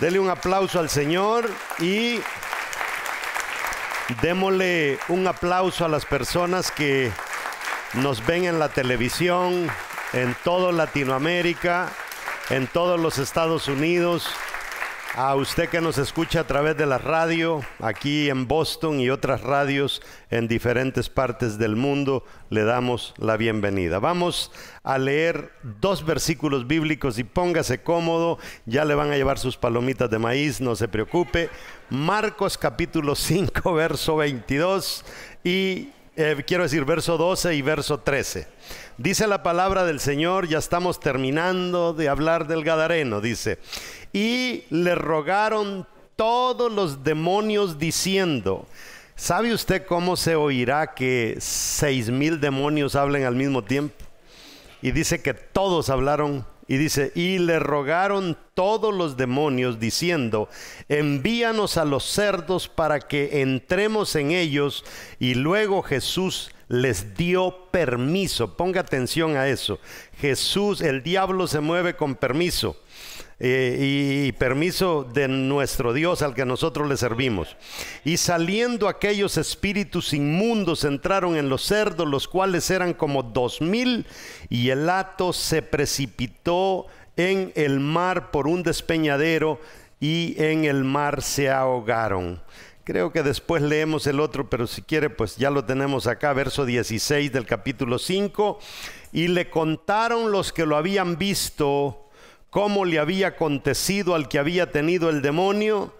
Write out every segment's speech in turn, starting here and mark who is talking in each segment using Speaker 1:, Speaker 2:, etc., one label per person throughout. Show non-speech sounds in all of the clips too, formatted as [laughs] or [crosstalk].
Speaker 1: Dele un aplauso al Señor y démosle un aplauso a las personas que nos ven en la televisión, en toda Latinoamérica, en todos los Estados Unidos, a usted que nos escucha a través de la radio, aquí en Boston y otras radios en diferentes partes del mundo, le damos la bienvenida. Vamos a leer dos versículos bíblicos y póngase cómodo, ya le van a llevar sus palomitas de maíz, no se preocupe. Marcos capítulo 5, [laughs] verso 22 y eh, quiero decir verso 12 y verso 13. Dice la palabra del Señor, ya estamos terminando de hablar del Gadareno, dice, y le rogaron todos los demonios diciendo, ¿sabe usted cómo se oirá que seis mil demonios hablen al mismo tiempo? Y dice que todos hablaron y dice, y le rogaron todos los demonios diciendo, envíanos a los cerdos para que entremos en ellos. Y luego Jesús les dio permiso. Ponga atención a eso. Jesús, el diablo se mueve con permiso. Eh, y permiso de nuestro Dios al que nosotros le servimos. Y saliendo aquellos espíritus inmundos entraron en los cerdos, los cuales eran como dos mil, y el hato se precipitó en el mar por un despeñadero y en el mar se ahogaron. Creo que después leemos el otro, pero si quiere, pues ya lo tenemos acá, verso 16 del capítulo 5. Y le contaron los que lo habían visto cómo le había acontecido al que había tenido el demonio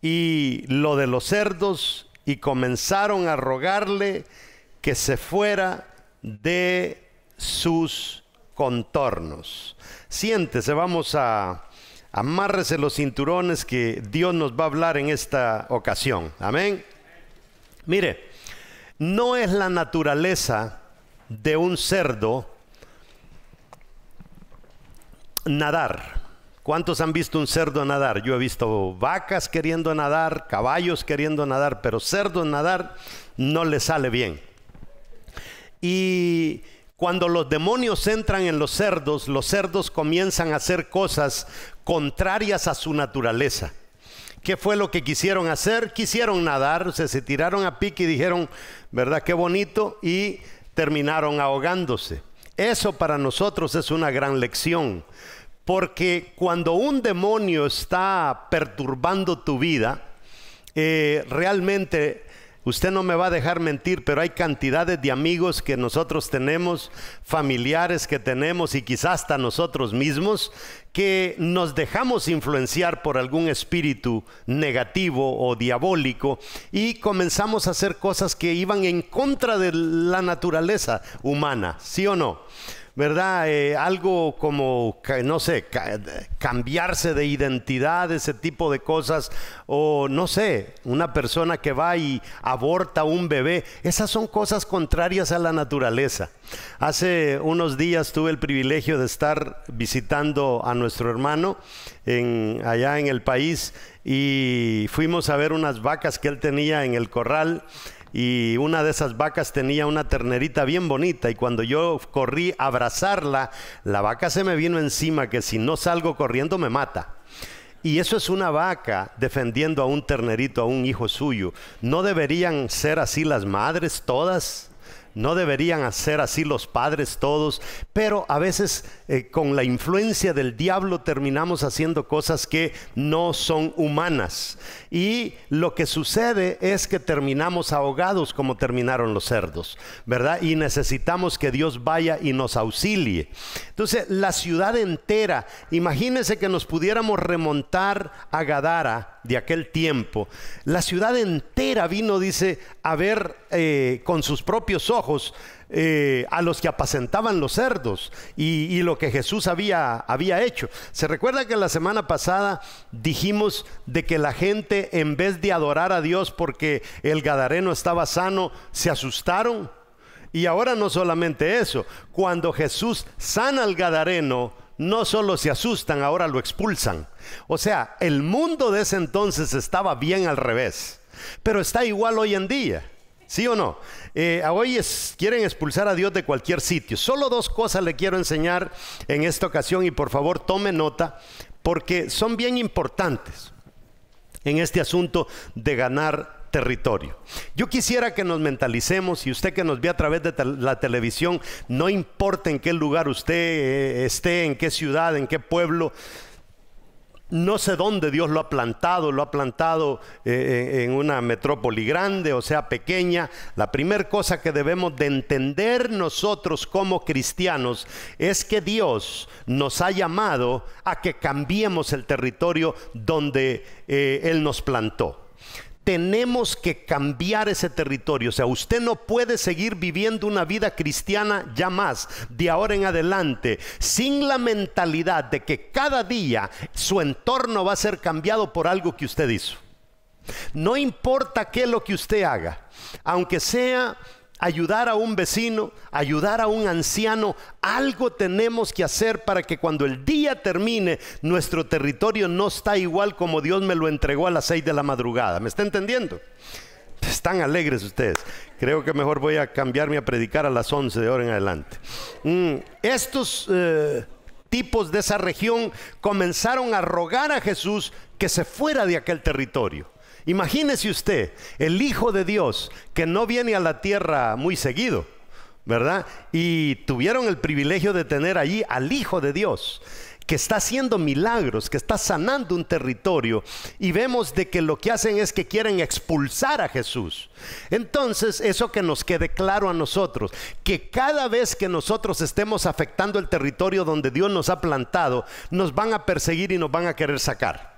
Speaker 1: y lo de los cerdos, y comenzaron a rogarle que se fuera de sus contornos. Siéntese, vamos a Amárrese los cinturones que Dios nos va a hablar en esta ocasión. Amén. Mire, no es la naturaleza de un cerdo nadar. ¿Cuántos han visto un cerdo nadar? Yo he visto vacas queriendo nadar, caballos queriendo nadar, pero cerdo nadar no le sale bien. Y cuando los demonios entran en los cerdos, los cerdos comienzan a hacer cosas contrarias a su naturaleza. ¿Qué fue lo que quisieron hacer? Quisieron nadar, se tiraron a pique y dijeron, ¿verdad? Qué bonito, y terminaron ahogándose. Eso para nosotros es una gran lección, porque cuando un demonio está perturbando tu vida, eh, realmente Usted no me va a dejar mentir, pero hay cantidades de amigos que nosotros tenemos, familiares que tenemos y quizás hasta nosotros mismos, que nos dejamos influenciar por algún espíritu negativo o diabólico y comenzamos a hacer cosas que iban en contra de la naturaleza humana, ¿sí o no? ¿Verdad? Eh, algo como, no sé, cambiarse de identidad, ese tipo de cosas, o no sé, una persona que va y aborta un bebé, esas son cosas contrarias a la naturaleza. Hace unos días tuve el privilegio de estar visitando a nuestro hermano en, allá en el país y fuimos a ver unas vacas que él tenía en el corral y una de esas vacas tenía una ternerita bien bonita y cuando yo corrí a abrazarla, la vaca se me vino encima que si no salgo corriendo me mata. Y eso es una vaca defendiendo a un ternerito, a un hijo suyo. ¿No deberían ser así las madres todas? No deberían hacer así los padres todos, pero a veces eh, con la influencia del diablo terminamos haciendo cosas que no son humanas. Y lo que sucede es que terminamos ahogados como terminaron los cerdos, ¿verdad? Y necesitamos que Dios vaya y nos auxilie. Entonces, la ciudad entera, imagínense que nos pudiéramos remontar a Gadara de aquel tiempo. La ciudad entera vino, dice, a ver eh, con sus propios ojos eh, a los que apacentaban los cerdos y, lo que Jesús había, había hecho. Se recuerda que la semana pasada dijimos de que la gente en vez de adorar a Dios porque el Gadareno estaba sano, se asustaron. Y ahora no solamente eso, cuando Jesús sana al Gadareno, no solo se asustan, ahora lo expulsan. O sea, el mundo de ese entonces estaba bien al revés, pero está igual hoy en día. ¿Sí o no? Eh, hoy quieren expulsar a Dios de cualquier sitio. Solo dos cosas le quiero enseñar en esta ocasión y por favor tome nota porque son bien importantes en este asunto de ganar territorio. Yo quisiera que nos mentalicemos y usted que nos ve a través de la televisión, no importa en qué lugar usted eh, esté, en qué ciudad, en qué pueblo, no sé dónde Dios lo ha plantado, lo ha plantado eh, en una metrópoli grande o sea pequeña. La primera cosa que debemos de entender nosotros como cristianos es que Dios nos ha llamado a que cambiemos el territorio donde eh, Él nos plantó tenemos que cambiar ese territorio. O sea, usted no puede seguir viviendo una vida cristiana ya más, de ahora en adelante, sin la mentalidad de que cada día su entorno va a ser cambiado por algo que usted hizo. No importa qué es lo que usted haga, aunque sea ayudar a un vecino, ayudar a un anciano, algo tenemos que hacer para que cuando el día termine nuestro territorio no está igual como Dios me lo entregó a las seis de la madrugada. ¿Me está entendiendo? Están alegres ustedes. Creo que mejor voy a cambiarme a predicar a las 11 de hora en adelante. Mm, estos eh, tipos de esa región comenzaron a rogar a Jesús que se fuera de aquel territorio. Imagínese usted, el Hijo de Dios, que no viene a la tierra muy seguido, ¿verdad? Y tuvieron el privilegio de tener allí al Hijo de Dios que está haciendo milagros, que está sanando un territorio y vemos de que lo que hacen es que quieren expulsar a Jesús. Entonces, eso que nos quede claro a nosotros, que cada vez que nosotros estemos afectando el territorio donde Dios nos ha plantado, nos van a perseguir y nos van a querer sacar.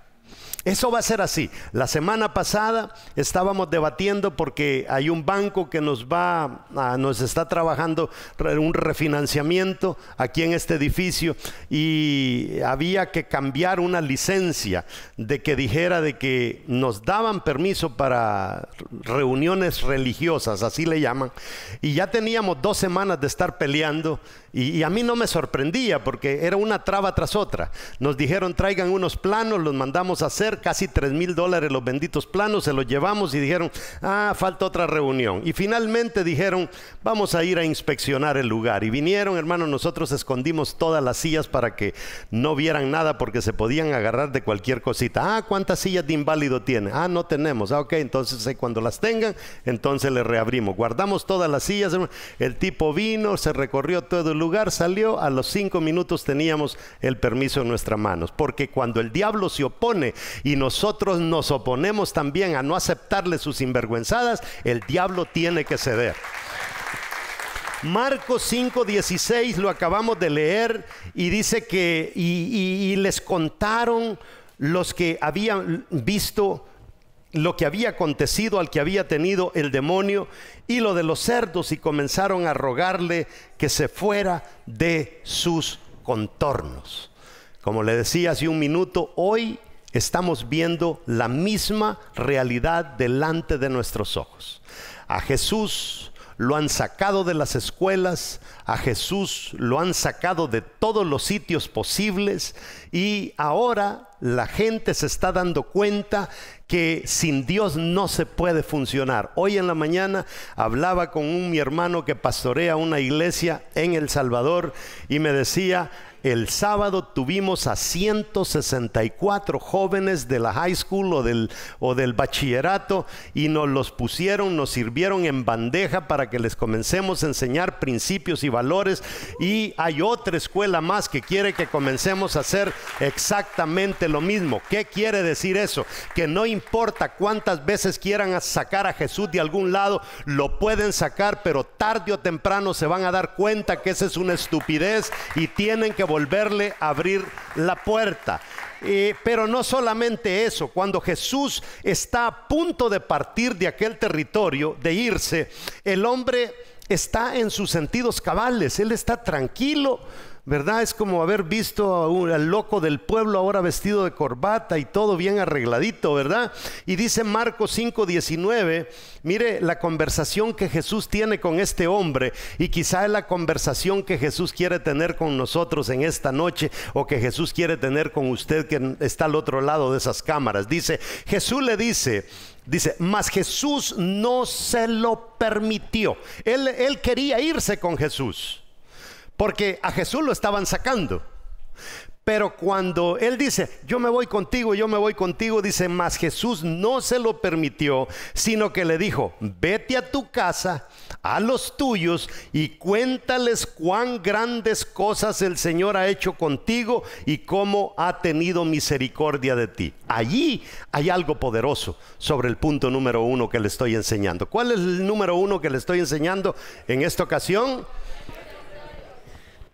Speaker 1: Eso va a ser así. La semana pasada estábamos debatiendo porque hay un banco que nos va, nos está trabajando un refinanciamiento aquí en este edificio y había que cambiar una licencia de que dijera de que nos daban permiso para reuniones religiosas, así le llaman, y ya teníamos dos semanas de estar peleando y, a mí no me sorprendía porque era una traba tras otra. Nos dijeron traigan unos planos, los mandamos a hacer, casi 3 mil dólares los benditos planos, se los llevamos y dijeron, ah, falta otra reunión. Y finalmente dijeron, vamos a ir a inspeccionar el lugar. Y vinieron, hermanos, nosotros escondimos todas las sillas para que no vieran nada porque se podían agarrar de cualquier cosita. Ah, ¿cuántas sillas de inválido tiene? Ah, no tenemos. Ah, ok, entonces eh, cuando las tengan, entonces le reabrimos. Guardamos todas las sillas. El tipo vino, se recorrió todo el lugar, salió, a los cinco minutos teníamos el permiso en nuestras manos. Porque cuando el diablo se opone y nosotros nos oponemos también a no aceptarle sus sinvergüenzadas, el diablo tiene que ceder. Marcos 5:16 lo acabamos de leer y dice que y les contaron los que habían visto lo que había acontecido al que había tenido el demonio y lo de los cerdos y comenzaron a rogarle que se fuera de sus contornos. Como le decía hace un minuto, hoy estamos viendo la misma realidad delante de nuestros ojos. A Jesús lo han sacado de las escuelas, a Jesús lo han sacado de todos los sitios posibles y ahora la gente se está dando cuenta que sin Dios no se puede funcionar. Hoy en la mañana hablaba con un mi hermano que pastorea una iglesia en El Salvador y me decía, el sábado tuvimos a 164 jóvenes de la high school o del, o del bachillerato y nos los pusieron, nos sirvieron en bandeja para que les comencemos a enseñar principios y valores. Y hay otra escuela más que quiere que comencemos a hacer exactamente lo mismo. ¿Qué quiere decir eso? Que no importa cuántas veces quieran sacar a Jesús de algún lado, lo pueden sacar, pero tarde o temprano se van a dar cuenta que esa es una estupidez y tienen que volverle a abrir la puerta. Eh, pero no solamente eso, cuando Jesús está a punto de partir de aquel territorio, de irse, el hombre está en sus sentidos cabales, él está tranquilo, ¿verdad? Es como haber visto al loco del pueblo ahora vestido de corbata y todo bien arregladito, ¿verdad? Y dice Marcos 5:19, mire la conversación que Jesús tiene con este hombre y quizá es la conversación que Jesús quiere tener con nosotros en esta noche o que Jesús quiere tener con usted que está al otro lado de esas cámaras. Dice, Jesús le dice, Dice, mas Jesús no se lo permitió. Él, él, quería irse con Jesús porque a Jesús lo estaban sacando. Pero cuando él dice, yo me voy contigo, yo me voy contigo, dice, más Jesús no se lo permitió, sino que le dijo, vete a tu casa, a los tuyos, y cuéntales cuán grandes cosas el Señor ha hecho contigo y cómo ha tenido misericordia de ti. Allí hay algo poderoso sobre el punto número uno que le estoy enseñando. ¿Cuál es el número uno que le estoy enseñando en esta ocasión?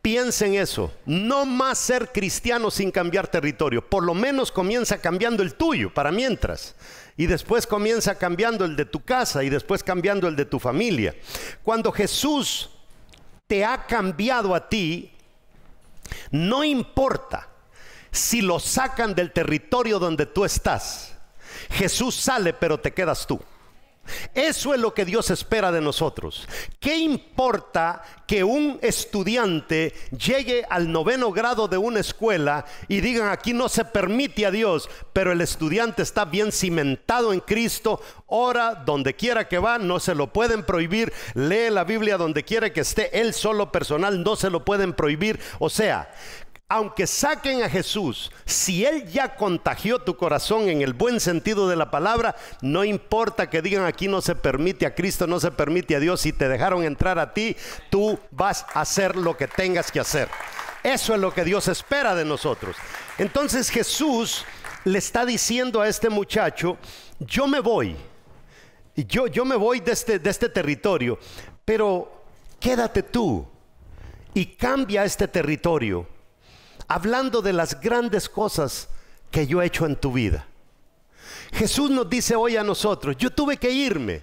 Speaker 1: Piensa en eso. No más ser cristiano sin cambiar territorio. Por lo menos comienza cambiando el tuyo para mientras. Y después comienza cambiando el de tu casa y después cambiando el de tu familia. Cuando Jesús te ha cambiado a ti, no importa si lo sacan del territorio donde tú estás. Jesús sale, pero te quedas tú. Eso es lo que Dios espera de nosotros. ¿Qué importa que un estudiante llegue al noveno grado de una escuela y digan aquí no se permite a Dios, pero el estudiante está bien cimentado en Cristo, ora donde quiera que va, no se lo pueden prohibir, lee la Biblia donde quiera que esté, él solo personal no se lo pueden prohibir. O sea, aunque saquen a Jesús, si Él ya contagió tu corazón en el buen sentido de la palabra, no importa que digan aquí no se permite a Cristo, no se permite a Dios, si te dejaron entrar a ti, tú vas a hacer lo que tengas que hacer. Eso es lo que Dios espera de nosotros. Entonces Jesús le está diciendo a este muchacho, yo me voy, yo, yo me voy de este, de este territorio, pero quédate tú y cambia este territorio hablando de las grandes cosas que yo he hecho en tu vida. Jesús nos dice hoy a nosotros, yo tuve que irme,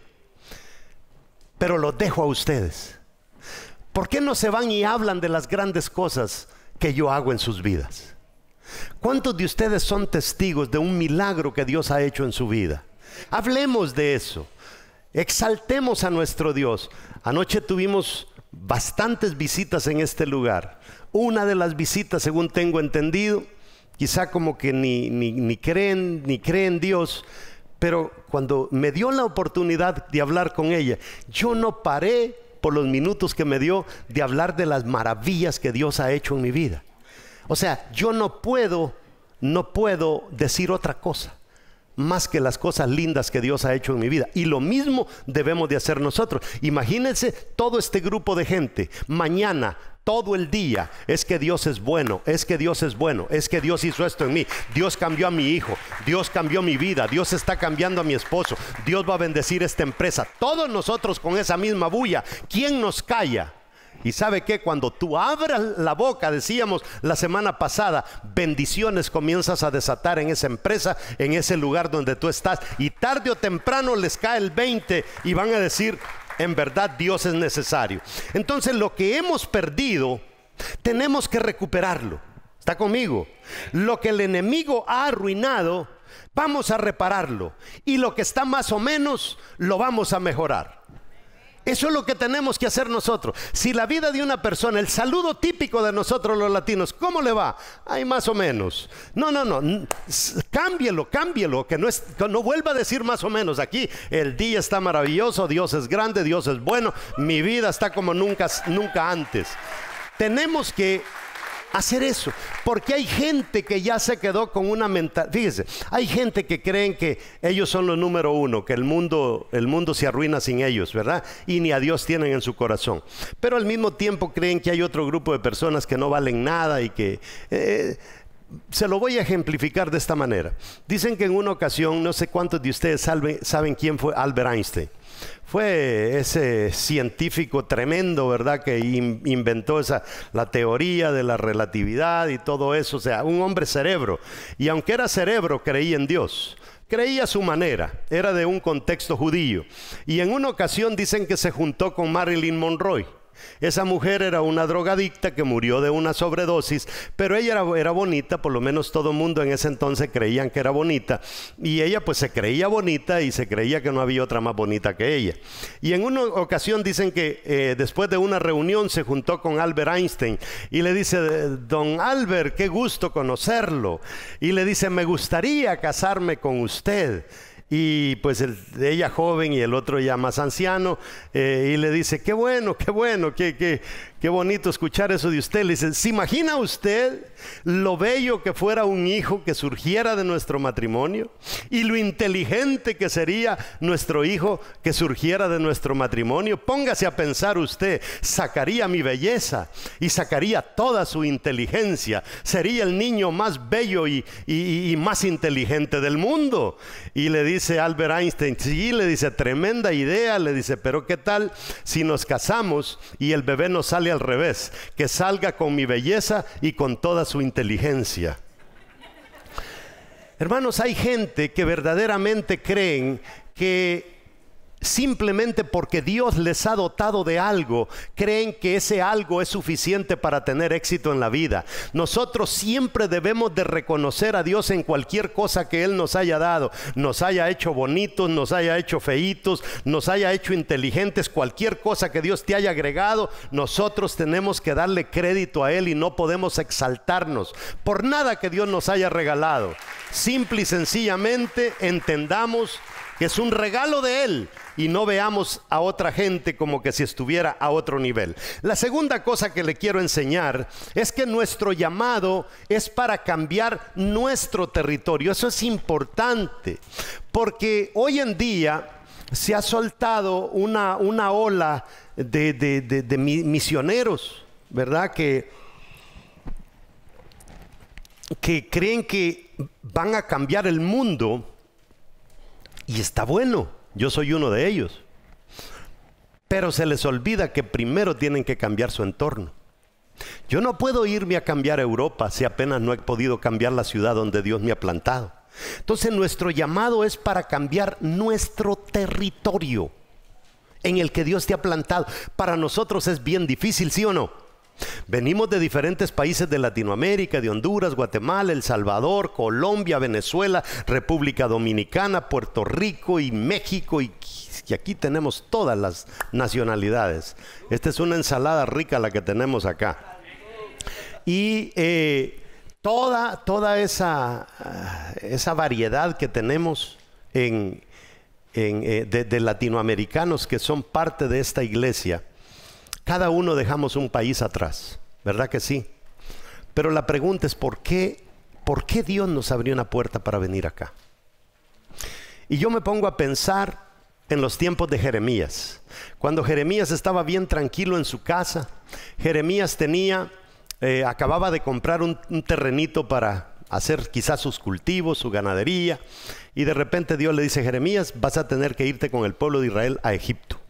Speaker 1: pero lo dejo a ustedes. ¿Por qué no se van y hablan de las grandes cosas que yo hago en sus vidas? ¿Cuántos de ustedes son testigos de un milagro que Dios ha hecho en su vida? Hablemos de eso. Exaltemos a nuestro Dios. Anoche tuvimos bastantes visitas en este lugar. Una de las visitas, según tengo entendido, quizá como que ni, ni, creen, ni creen Dios, pero cuando me dio la oportunidad de hablar con ella, yo no paré por los minutos que me dio de hablar de las maravillas que Dios ha hecho en mi vida. O sea, yo no puedo, no puedo decir otra cosa más que las cosas lindas que Dios ha hecho en mi vida. Y lo mismo debemos de hacer nosotros. Imagínense todo este grupo de gente mañana todo el día es que Dios es bueno, es que Dios es bueno, es que Dios hizo esto en mí, Dios cambió a mi hijo, Dios cambió mi vida, Dios está cambiando a mi esposo, Dios va a bendecir esta empresa. Todos nosotros con esa misma bulla, ¿quién nos calla? Y sabe que cuando tú abras la boca, decíamos la semana pasada, bendiciones comienzas a desatar en esa empresa, en ese lugar donde tú estás. Y tarde o temprano les cae el 20 y van a decir, en verdad Dios es necesario. Entonces lo que hemos perdido, tenemos que recuperarlo. ¿Está conmigo? Lo que el enemigo ha arruinado, vamos a repararlo. Y lo que está más o menos, lo vamos a mejorar. Eso es lo que tenemos que hacer nosotros. Si la vida de una persona, el saludo típico de nosotros los latinos, ¿cómo le va? Hay más o menos. No, no, no. Cámbielo, cámbielo, que no, es, no vuelva a decir más o menos. Aquí el día está maravilloso, Dios es grande, Dios es bueno, mi vida está como nunca, nunca antes. Tenemos que hacer eso. Porque hay gente que ya se quedó con una mental. Fíjese, hay gente que creen que ellos son los número uno, que el mundo, el mundo se arruina sin ellos, ¿verdad? Y ni a Dios tienen en su corazón. Pero al mismo tiempo creen que hay otro grupo de personas que no valen nada y que. Eh, se lo voy a ejemplificar de esta manera. Dicen que en una ocasión, no sé cuántos de ustedes saben quién fue Albert Einstein. Fue ese científico tremendo, ¿verdad? Que inventó esa, la teoría de la relatividad y todo eso. O sea, un hombre cerebro. Y aunque era cerebro, creía en Dios. Creía a su manera, era de un contexto judío. Y en una ocasión dicen que se juntó con Marilyn Monroe. Esa mujer era una drogadicta que murió de una sobredosis, pero ella era, bonita, por lo menos todo el mundo en ese entonces creían que era bonita, y ella pues se creía bonita y se creía que no había otra más bonita que ella. Y en una ocasión dicen que eh, después de una reunión se juntó con Albert Einstein y le dice, don Albert, qué gusto conocerlo. Y le dice, me gustaría casarme con usted y pues el, ella joven y el otro ya más anciano, eh, y le dice, qué bueno, qué bueno, qué, qué, qué bonito escuchar eso de usted. Le dice, ¿se imagina usted lo bello que fuera un hijo que surgiera de nuestro matrimonio? Y lo inteligente que sería nuestro hijo que surgiera de nuestro matrimonio. Póngase a pensar usted, sacaría mi belleza y sacaría toda su inteligencia. Sería el niño más bello y, y más inteligente del mundo. Y le dice, Albert Einstein, sí, le dice, tremenda idea, le dice, pero ¿qué tal si nos casamos y el bebé nos sale al revés? Que salga con mi belleza y con toda su inteligencia. Hermanos, hay gente que verdaderamente creen que simplemente porque Dios les ha dotado de algo, creen que ese algo es suficiente para tener éxito en la vida. Nosotros siempre debemos de reconocer a Dios en cualquier cosa que Él nos haya dado, nos haya hecho bonitos, nos haya hecho feitos, nos haya hecho inteligentes, cualquier cosa que Dios te haya agregado, nosotros tenemos que darle crédito a Él y no podemos exaltarnos por nada que Dios nos haya regalado. Simple y sencillamente entendamos que es un regalo de Él y no veamos a otra gente como que si estuviera a otro nivel. La segunda cosa que le quiero enseñar es que nuestro llamado es para cambiar nuestro territorio. Eso es importante, porque hoy en día se ha soltado una, una ola de, de misioneros, ¿verdad? Que, que creen que van a cambiar el mundo y está bueno, yo soy uno de ellos. Pero se les olvida que primero tienen que cambiar su entorno. Yo no puedo irme a cambiar Europa si apenas no he podido cambiar la ciudad donde Dios me ha plantado. Entonces nuestro llamado es para cambiar nuestro territorio en el que Dios te ha plantado. Para nosotros es bien difícil, ¿sí o no? Venimos de diferentes países de Latinoamérica, de Honduras, Guatemala, El Salvador, Colombia, Venezuela, República Dominicana, Puerto Rico y México y, aquí tenemos todas las nacionalidades. Esta es una ensalada rica la que tenemos acá. Y eh, toda, toda esa, ah, esa, variedad que tenemos en, eh, de latinoamericanos que son parte de esta iglesia, cada uno dejamos un país atrás, ¿verdad que sí? Pero la pregunta es, ¿por qué, ¿por qué Dios nos abrió una puerta para venir acá? Y yo me pongo a pensar en los tiempos de Jeremías. Cuando Jeremías estaba bien tranquilo en su casa, Jeremías tenía, eh, acababa de comprar un, un terrenito para hacer quizás sus cultivos, su ganadería, y de repente Dios le dice, Jeremías, vas a tener que irte con el pueblo de Israel a Egipto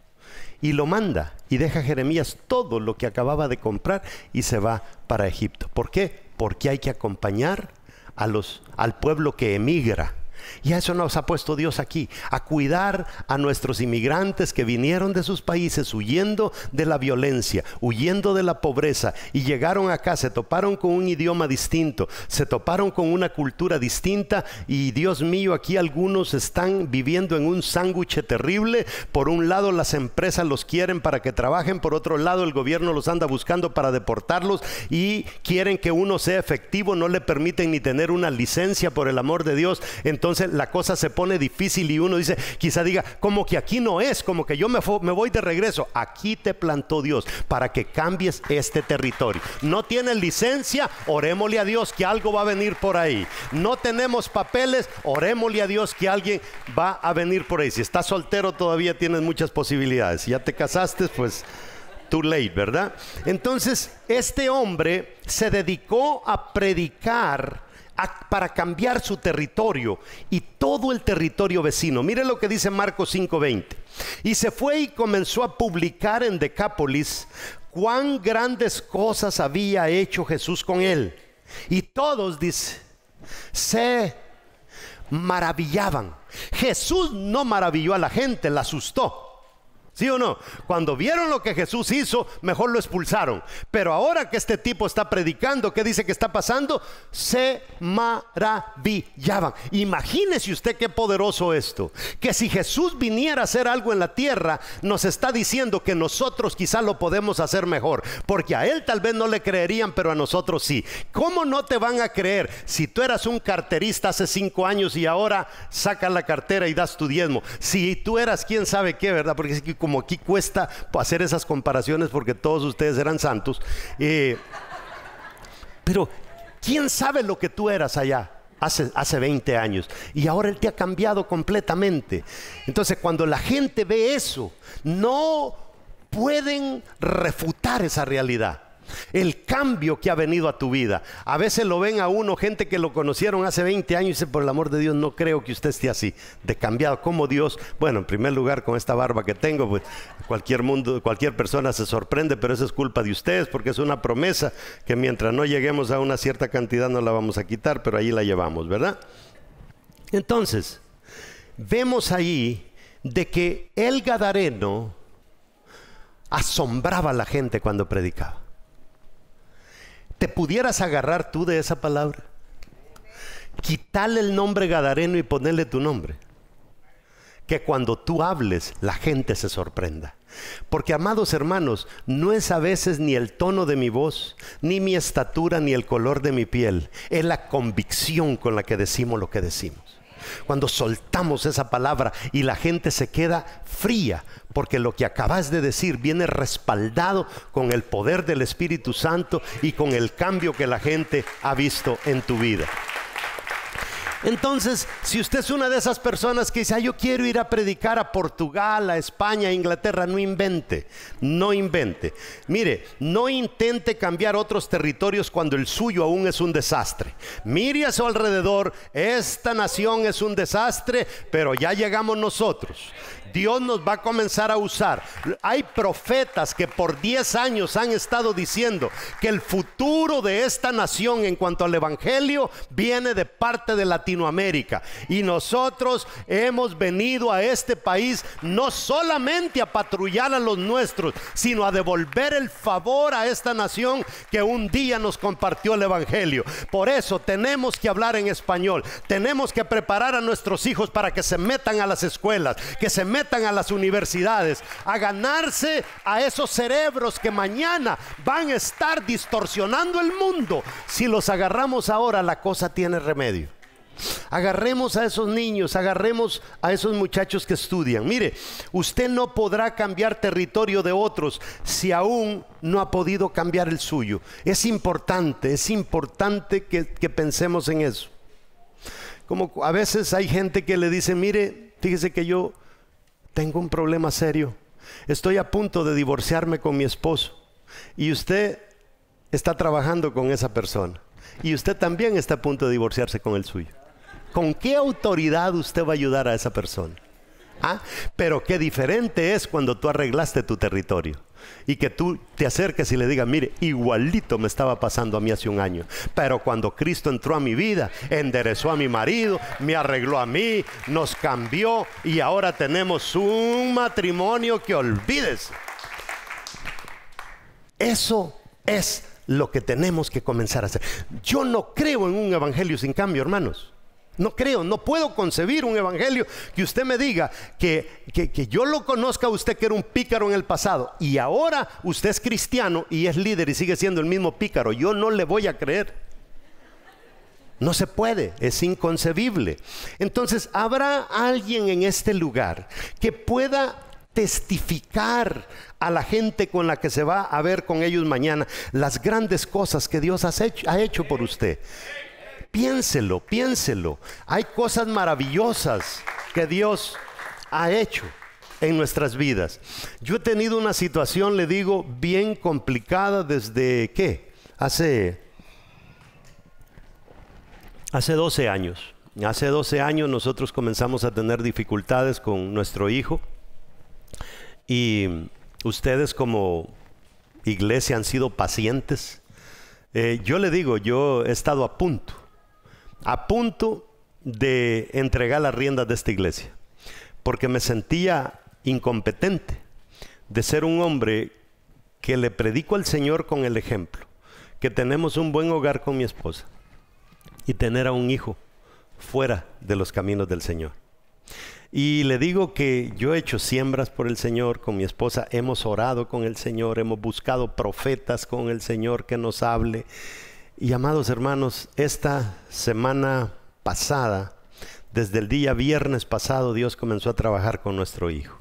Speaker 1: y lo manda y deja Jeremías todo lo que acababa de comprar y se va para Egipto. ¿Por qué? Porque hay que acompañar a los, al pueblo que emigra y a eso nos ha puesto Dios aquí, a cuidar a nuestros inmigrantes que vinieron de sus países huyendo de la violencia, huyendo de la pobreza y llegaron acá, se toparon con un idioma distinto, se toparon con una cultura distinta y Dios mío, aquí algunos están viviendo en un sándwich terrible. Por un lado las empresas los quieren para que trabajen, por otro lado el gobierno los anda buscando para deportarlos y quieren que uno sea efectivo, no le permiten ni tener una licencia por el amor de Dios. Entonces entonces la cosa se pone difícil y uno dice, quizá diga, como que aquí no es, como que yo me, voy de regreso. Aquí te plantó Dios para que cambies este territorio. No tienes licencia, orémosle a Dios que algo va a venir por ahí. No tenemos papeles, orémosle a Dios que alguien va a venir por ahí. Si estás soltero todavía tienes muchas posibilidades. Si ya te casaste, pues too late, ¿verdad? Entonces, este hombre se dedicó a predicar para cambiar su territorio y todo el territorio vecino. Mire lo que dice Marcos 5:20. Y se fue y comenzó a publicar en Decápolis cuán grandes cosas había hecho Jesús con él. Y todos, dice, se maravillaban. Jesús no maravilló a la gente, la asustó. ¿Sí o no? Cuando vieron lo que Jesús hizo, mejor lo expulsaron. Pero ahora que este tipo está predicando, ¿qué dice que está pasando? Se maravillaban. Imagínese usted qué poderoso esto. Que si Jesús viniera a hacer algo en la tierra, nos está diciendo que nosotros quizá lo podemos hacer mejor. Porque a él tal vez no le creerían, pero a nosotros sí. ¿Cómo no te van a creer si tú eras un carterista hace cinco años y ahora sacas la cartera y das tu diezmo? Si tú eras quién sabe qué, ¿verdad? Porque como aquí cuesta hacer esas comparaciones porque todos ustedes eran santos. Eh, pero, ¿quién sabe lo que tú eras allá? Hace, hace 20 años. Y ahora Él te ha cambiado completamente. Entonces, cuando la gente ve eso, no pueden refutar esa realidad el cambio que ha venido a tu vida. A veces lo ven a uno, gente que lo conocieron hace 20 años y dice, por el amor de Dios, no creo que usted esté así, de cambiado. Como Dios, bueno, en primer lugar, con esta barba que tengo, pues cualquier mundo, cualquier persona se sorprende, pero eso es culpa de ustedes, porque es una promesa que mientras no lleguemos a una cierta cantidad no la vamos a quitar, pero ahí la llevamos, ¿verdad? Entonces, vemos ahí de que el Gadareno asombraba a la gente cuando predicaba. ¿Te pudieras agarrar tú de esa palabra? Quitarle el nombre Gadareno y ponerle tu nombre. Que cuando tú hables la gente se sorprenda. Porque amados hermanos, no es a veces ni el tono de mi voz, ni mi estatura, ni el color de mi piel. Es la convicción con la que decimos lo que decimos. Cuando soltamos esa palabra y la gente se queda fría, porque lo que acabas de decir viene respaldado con el poder del Espíritu Santo y con el cambio que la gente ha visto en tu vida. Entonces, si usted es una de esas personas que dice, yo quiero ir a predicar a Portugal, a España, a Inglaterra, no invente, no invente. Mire, no intente cambiar otros territorios cuando el suyo aún es un desastre. Mire a su alrededor, esta nación es un desastre, pero ya llegamos nosotros. Dios nos va a comenzar a usar. Hay profetas que por 10 años han estado diciendo que el futuro de esta nación en cuanto al Evangelio viene de parte de Latinoamérica. Y nosotros hemos venido a este país no solamente a patrullar a los nuestros, sino a devolver el favor a esta nación que un día nos compartió el Evangelio. Por eso tenemos que hablar en español. Tenemos que preparar a nuestros hijos para que se metan a las escuelas, que se metan a las universidades a ganarse a esos cerebros que mañana van a estar distorsionando el mundo. Si los agarramos ahora, la cosa tiene remedio. Agarremos a esos niños, agarremos a esos muchachos que estudian. Mire, usted no podrá cambiar territorio de otros si aún no ha podido cambiar el suyo. Es importante, es importante que, que pensemos en eso. Como a veces hay gente que le dice, mire, fíjese que yo tengo un problema serio. Estoy a punto de divorciarme con mi esposo. Y usted está trabajando con esa persona. Y usted también está a punto de divorciarse con el suyo. ¿Con qué autoridad usted va a ayudar a esa persona? ¿Ah? Pero qué diferente es cuando tú arreglaste tu territorio y que tú te acerques y le digas, mire, igualito me estaba pasando a mí hace un año, pero cuando Cristo entró a mi vida, enderezó a mi marido, me arregló a mí, nos cambió y ahora tenemos un matrimonio que olvides. Eso es lo que tenemos que comenzar a hacer. Yo no creo en un evangelio sin cambio, hermanos. No creo, no puedo concebir un evangelio que usted me diga que, que, yo lo conozca a usted que era un pícaro en el pasado y ahora usted es cristiano y es líder y sigue siendo el mismo pícaro. Yo no le voy a creer. No se puede, es inconcebible. Entonces, ¿habrá alguien en este lugar que pueda testificar a la gente con la que se va a ver con ellos mañana las grandes cosas que Dios ha hecho por usted? Piénselo, piénselo. Hay cosas maravillosas que Dios ha hecho en nuestras vidas. Yo he tenido una situación, le digo, bien complicada desde qué? Hace Hace 12 años, hace 12 años nosotros comenzamos a tener dificultades con nuestro hijo y ustedes como iglesia han sido pacientes. Eh, yo le digo, yo he estado a punto, a punto de entregar las riendas de esta iglesia, porque me sentía incompetente de ser un hombre que le predico al Señor con el ejemplo, que tenemos un buen hogar con mi esposa y tener a un hijo fuera de los caminos del Señor. Y le digo que yo he hecho siembras por el Señor con mi esposa, hemos orado con el Señor, hemos buscado profetas con el Señor que nos hable. Y amados hermanos, esta semana pasada, desde el día viernes pasado, Dios comenzó a trabajar con nuestro hijo.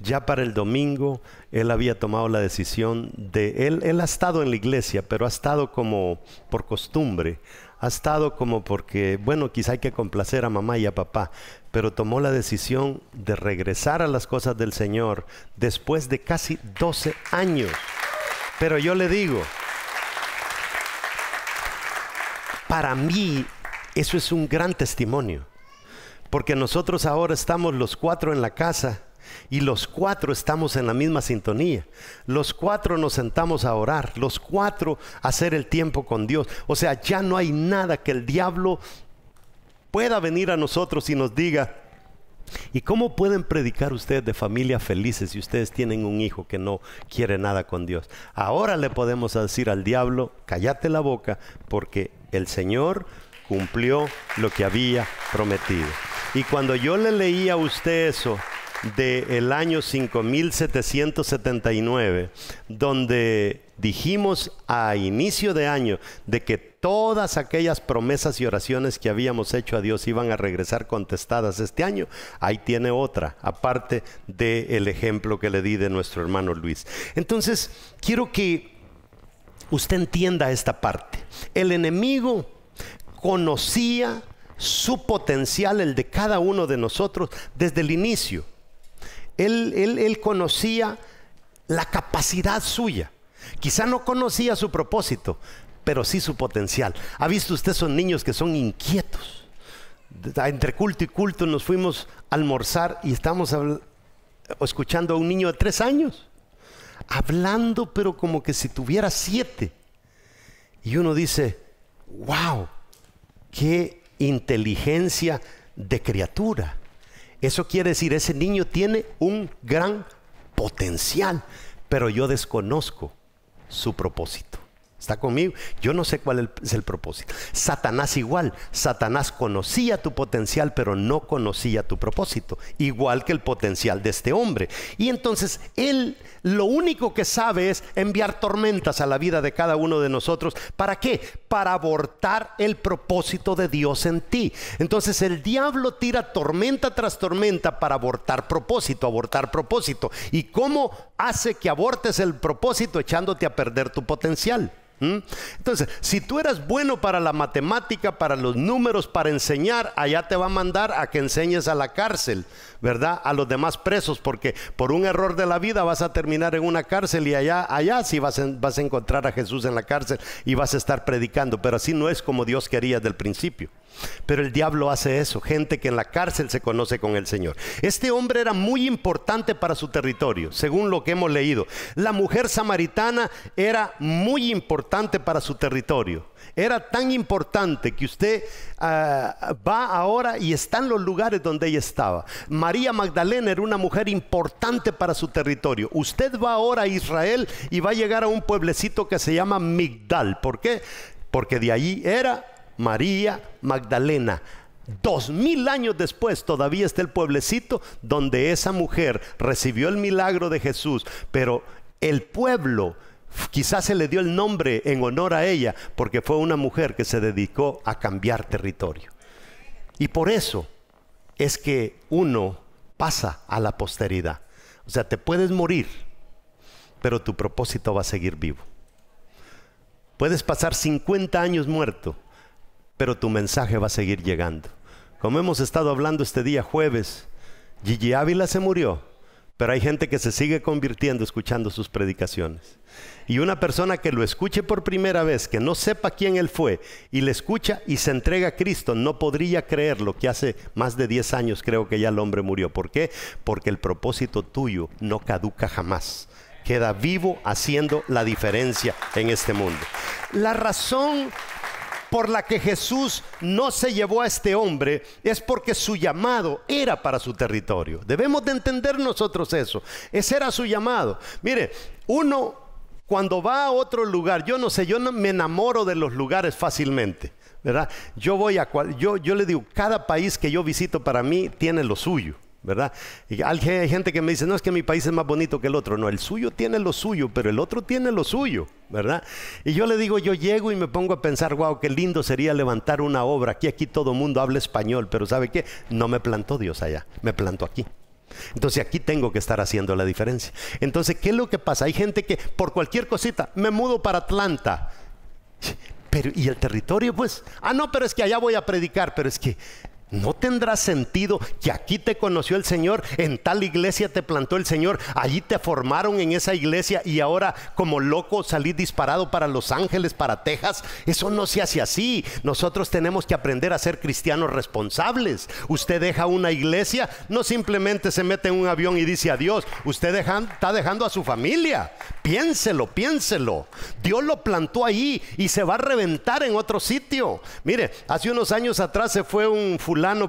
Speaker 1: Ya para el domingo, él había tomado la decisión de, él, él ha estado en la iglesia, pero ha estado como por costumbre, ha estado como porque, bueno, quizá hay que complacer a mamá y a papá, pero tomó la decisión de regresar a las cosas del Señor después de casi 12 años. Pero yo le digo, para mí eso es un gran testimonio, porque nosotros ahora estamos los cuatro en la casa y los cuatro estamos en la misma sintonía. Los cuatro nos sentamos a orar, los cuatro a hacer el tiempo con Dios. O sea, ya no hay nada que el diablo pueda venir a nosotros y nos diga, ¿y cómo pueden predicar ustedes de familia felices si ustedes tienen un hijo que no quiere nada con Dios? Ahora le podemos decir al diablo, cállate la boca, porque el Señor cumplió lo que había prometido. Y cuando yo le leía a usted eso, del año 5779, donde dijimos a inicio de año de que todas aquellas promesas y oraciones que habíamos hecho a Dios iban a regresar contestadas este año, ahí tiene otra, aparte del ejemplo que le di de nuestro hermano Luis. Entonces, quiero que usted entienda esta parte. El enemigo conocía su potencial, el de cada uno de nosotros, desde el inicio. Él, conocía la capacidad suya. Quizá no conocía su propósito, pero sí su potencial. ¿Ha visto usted esos niños que son inquietos? Entre culto y culto nos fuimos a almorzar y estamos escuchando a un niño de tres años, hablando pero como que si tuviera siete. Y uno dice, wow, qué inteligencia de criatura. Eso quiere decir, ese niño tiene un gran potencial, pero yo desconozco su propósito. ¿Está conmigo? Yo no sé cuál es el propósito. Satanás igual. Satanás conocía tu potencial, pero no conocía tu propósito. Igual que el potencial de este hombre. Y entonces él lo único que sabe es enviar tormentas a la vida de cada uno de nosotros. ¿Para qué? Para abortar el propósito de Dios en ti. Entonces el diablo tira tormenta tras tormenta para abortar propósito, abortar propósito. ¿Y cómo hace que abortes el propósito echándote a perder tu potencial? ¿Mm? Entonces, si tú eres bueno para la matemática, para los números, para enseñar, allá te va a mandar a que enseñes a la cárcel, ¿verdad? A los demás presos, porque por un error de la vida vas a terminar en una cárcel y allá, allá sí vas, vas a encontrar a Jesús en la cárcel y vas a estar predicando, pero así no es como Dios quería desde el principio. Pero el diablo hace eso, gente que en la cárcel se conoce con el Señor. Este hombre era muy importante para su territorio, según lo que hemos leído. La mujer samaritana era muy importante para su territorio. Era tan importante que usted ah, va ahora y está en los lugares donde ella estaba. María Magdalena era una mujer importante para su territorio. Usted va ahora a Israel y va a llegar a un pueblecito que se llama Migdal. ¿Por qué? Porque de allí era María Magdalena. Dos mil años después todavía está el pueblecito donde esa mujer recibió el milagro de Jesús, pero el pueblo quizás se le dio el nombre en honor a ella porque fue una mujer que se dedicó a cambiar territorio. Y por eso es que uno pasa a la posteridad. O sea, te puedes morir, pero tu propósito va a seguir vivo. Puedes pasar 50 años muerto, pero tu mensaje va a seguir llegando. Como hemos estado hablando este día jueves, Gigi Ávila se murió, Pero hay gente que se sigue convirtiendo escuchando sus predicaciones. Y una persona que lo escuche por primera vez, que no sepa quién él fue, y le escucha y se entrega a Cristo, no podría creer lo que hace más de 10 años creo que ya el hombre murió. ¿Por qué? Porque el propósito tuyo no caduca jamás. Queda vivo haciendo la diferencia en este mundo. La razón por la que Jesús no se llevó a este hombre es porque su llamado era para su territorio. Debemos de entender nosotros eso. Ese era su llamado. Mire, uno cuando va a otro lugar, yo no sé, yo no me enamoro de los lugares fácilmente. ¿verdad? Yo voy a yo, yo le digo, cada país que yo visito para mí tiene lo suyo. ¿Verdad? Y hay gente que me dice, no es que mi país es más bonito que el otro. No, el suyo tiene lo suyo, pero el otro tiene lo suyo, ¿verdad? Y yo le digo, yo llego y me pongo a pensar, wow, qué lindo sería levantar una obra. Aquí, aquí todo el mundo habla español, pero ¿sabe qué? No me plantó Dios allá, me plantó aquí. Entonces aquí tengo que estar haciendo la diferencia. Entonces, ¿qué es lo que pasa? Hay gente que por cualquier cosita, me mudo para Atlanta. Pero, ¿y el territorio? Pues, ah, no, pero es que allá voy a predicar, pero es que ¿No tendrá sentido que aquí te conoció el Señor, en tal iglesia te plantó el Señor, allí te formaron en esa iglesia y ahora como loco salí disparado para Los Ángeles, para Texas? Eso no se hace así. Nosotros tenemos que aprender a ser cristianos responsables. Usted deja una iglesia, no simplemente se mete en un avión y dice adiós. Usted está dejando a su familia. Piénselo, piénselo. Dios lo plantó ahí y se va a reventar en otro sitio. Mire, hace unos años atrás se fue un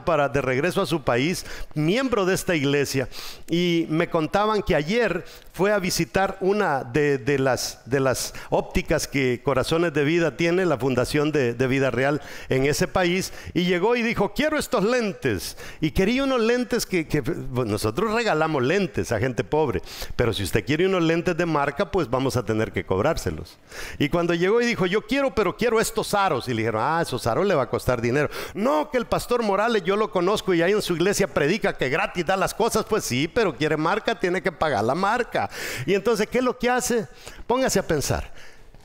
Speaker 1: para de regreso a su país, miembro de esta iglesia, y me contaban que ayer fue a visitar una de, las, de las ópticas que Corazones de Vida tiene, la Fundación de, Vida Real en ese país, y llegó y dijo, quiero estos lentes. Y quería unos lentes que, nosotros regalamos lentes a gente pobre, pero si usted quiere unos lentes de marca, pues vamos a tener que cobrárselos. Y cuando llegó y dijo, yo quiero, pero quiero estos aros, y le dijeron, ah, esos aros le va a costar dinero. No, que el pastor Morales yo lo conozco y ahí en su iglesia predica que gratis da las cosas, pues sí, pero quiere marca, tiene que pagar la marca. Y entonces, ¿qué es lo que hace? Póngase a pensar.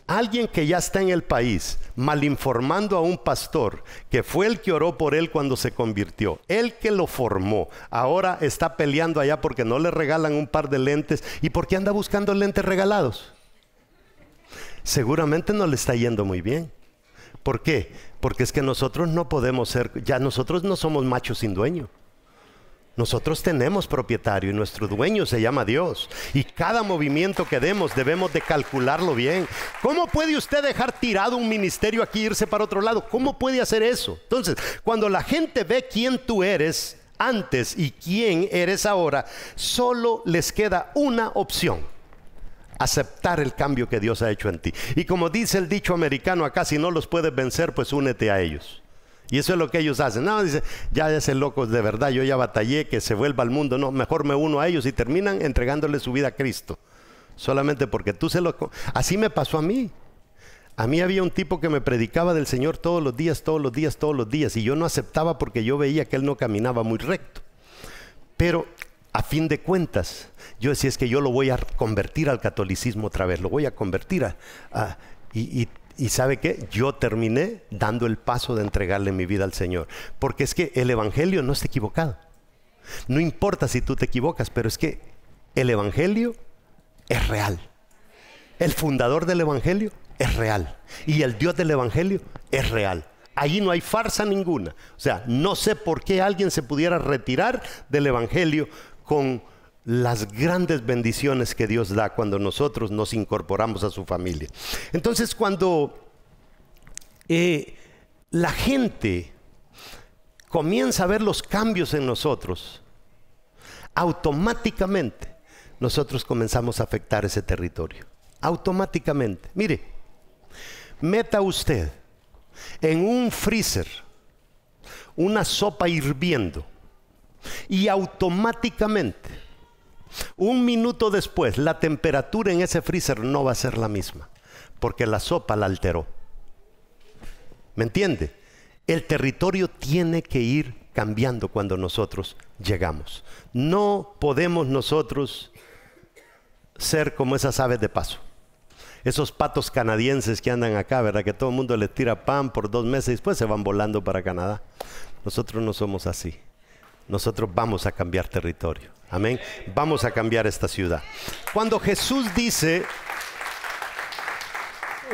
Speaker 1: Alguien que ya está en el país malinformando a un pastor que fue el que oró por él cuando se convirtió, el que lo formó, ahora está peleando allá porque no le regalan un par de lentes y porque anda buscando lentes regalados. Seguramente no le está yendo muy bien. ¿Por qué? Porque es que nosotros no podemos ser, ya nosotros no somos machos sin dueño. Nosotros tenemos propietario y nuestro dueño se llama Dios. Y cada movimiento que demos debemos de calcularlo bien. ¿Cómo puede usted dejar tirado un ministerio aquí e irse para otro lado? ¿Cómo puede hacer eso? Entonces, cuando la gente ve quién tú eres antes y quién eres ahora, solo les queda una opción aceptar el cambio que Dios ha hecho en ti. Y como dice el dicho americano acá, si no los puedes vencer, pues únete a ellos. Y eso es lo que ellos hacen. No, dice, ya ese loco de verdad, yo ya batallé, que se vuelva al mundo. No, mejor me uno a ellos y terminan entregándole su vida a Cristo. Solamente porque tú se lo... Así me pasó a mí. A mí había un tipo que me predicaba del Señor todos los días, todos los días, todos los días. Y yo no aceptaba porque yo veía que él no caminaba muy recto. Pero a fin de cuentas, yo decía es que yo lo voy a convertir al catolicismo otra vez, lo voy a convertir a... y, y, sabe qué, yo terminé dando el paso de entregarle mi vida al Señor, porque es que el Evangelio no está equivocado. No importa si tú te equivocas, pero es que el Evangelio es real. El fundador del Evangelio es real. Y el Dios del Evangelio es real. Allí no hay farsa ninguna. O sea, no sé por qué alguien se pudiera retirar del Evangelio con las grandes bendiciones que Dios da cuando nosotros nos incorporamos a su familia. Entonces cuando eh, la gente comienza a ver los cambios en nosotros, automáticamente nosotros comenzamos a afectar ese territorio. Automáticamente. Mire, meta usted en un freezer una sopa hirviendo y automáticamente, un minuto después, la temperatura en ese freezer no va a ser la misma, porque la sopa la alteró. ¿Me entiende? El territorio tiene que ir cambiando cuando nosotros llegamos. No podemos nosotros ser como esas aves de paso. Esos patos canadienses que andan acá, ¿verdad? Que todo el mundo les tira pan por dos meses y después se van volando para Canadá. Nosotros no somos así. Nosotros vamos a cambiar territorio. Amén. Vamos a cambiar esta ciudad. Cuando Jesús dice,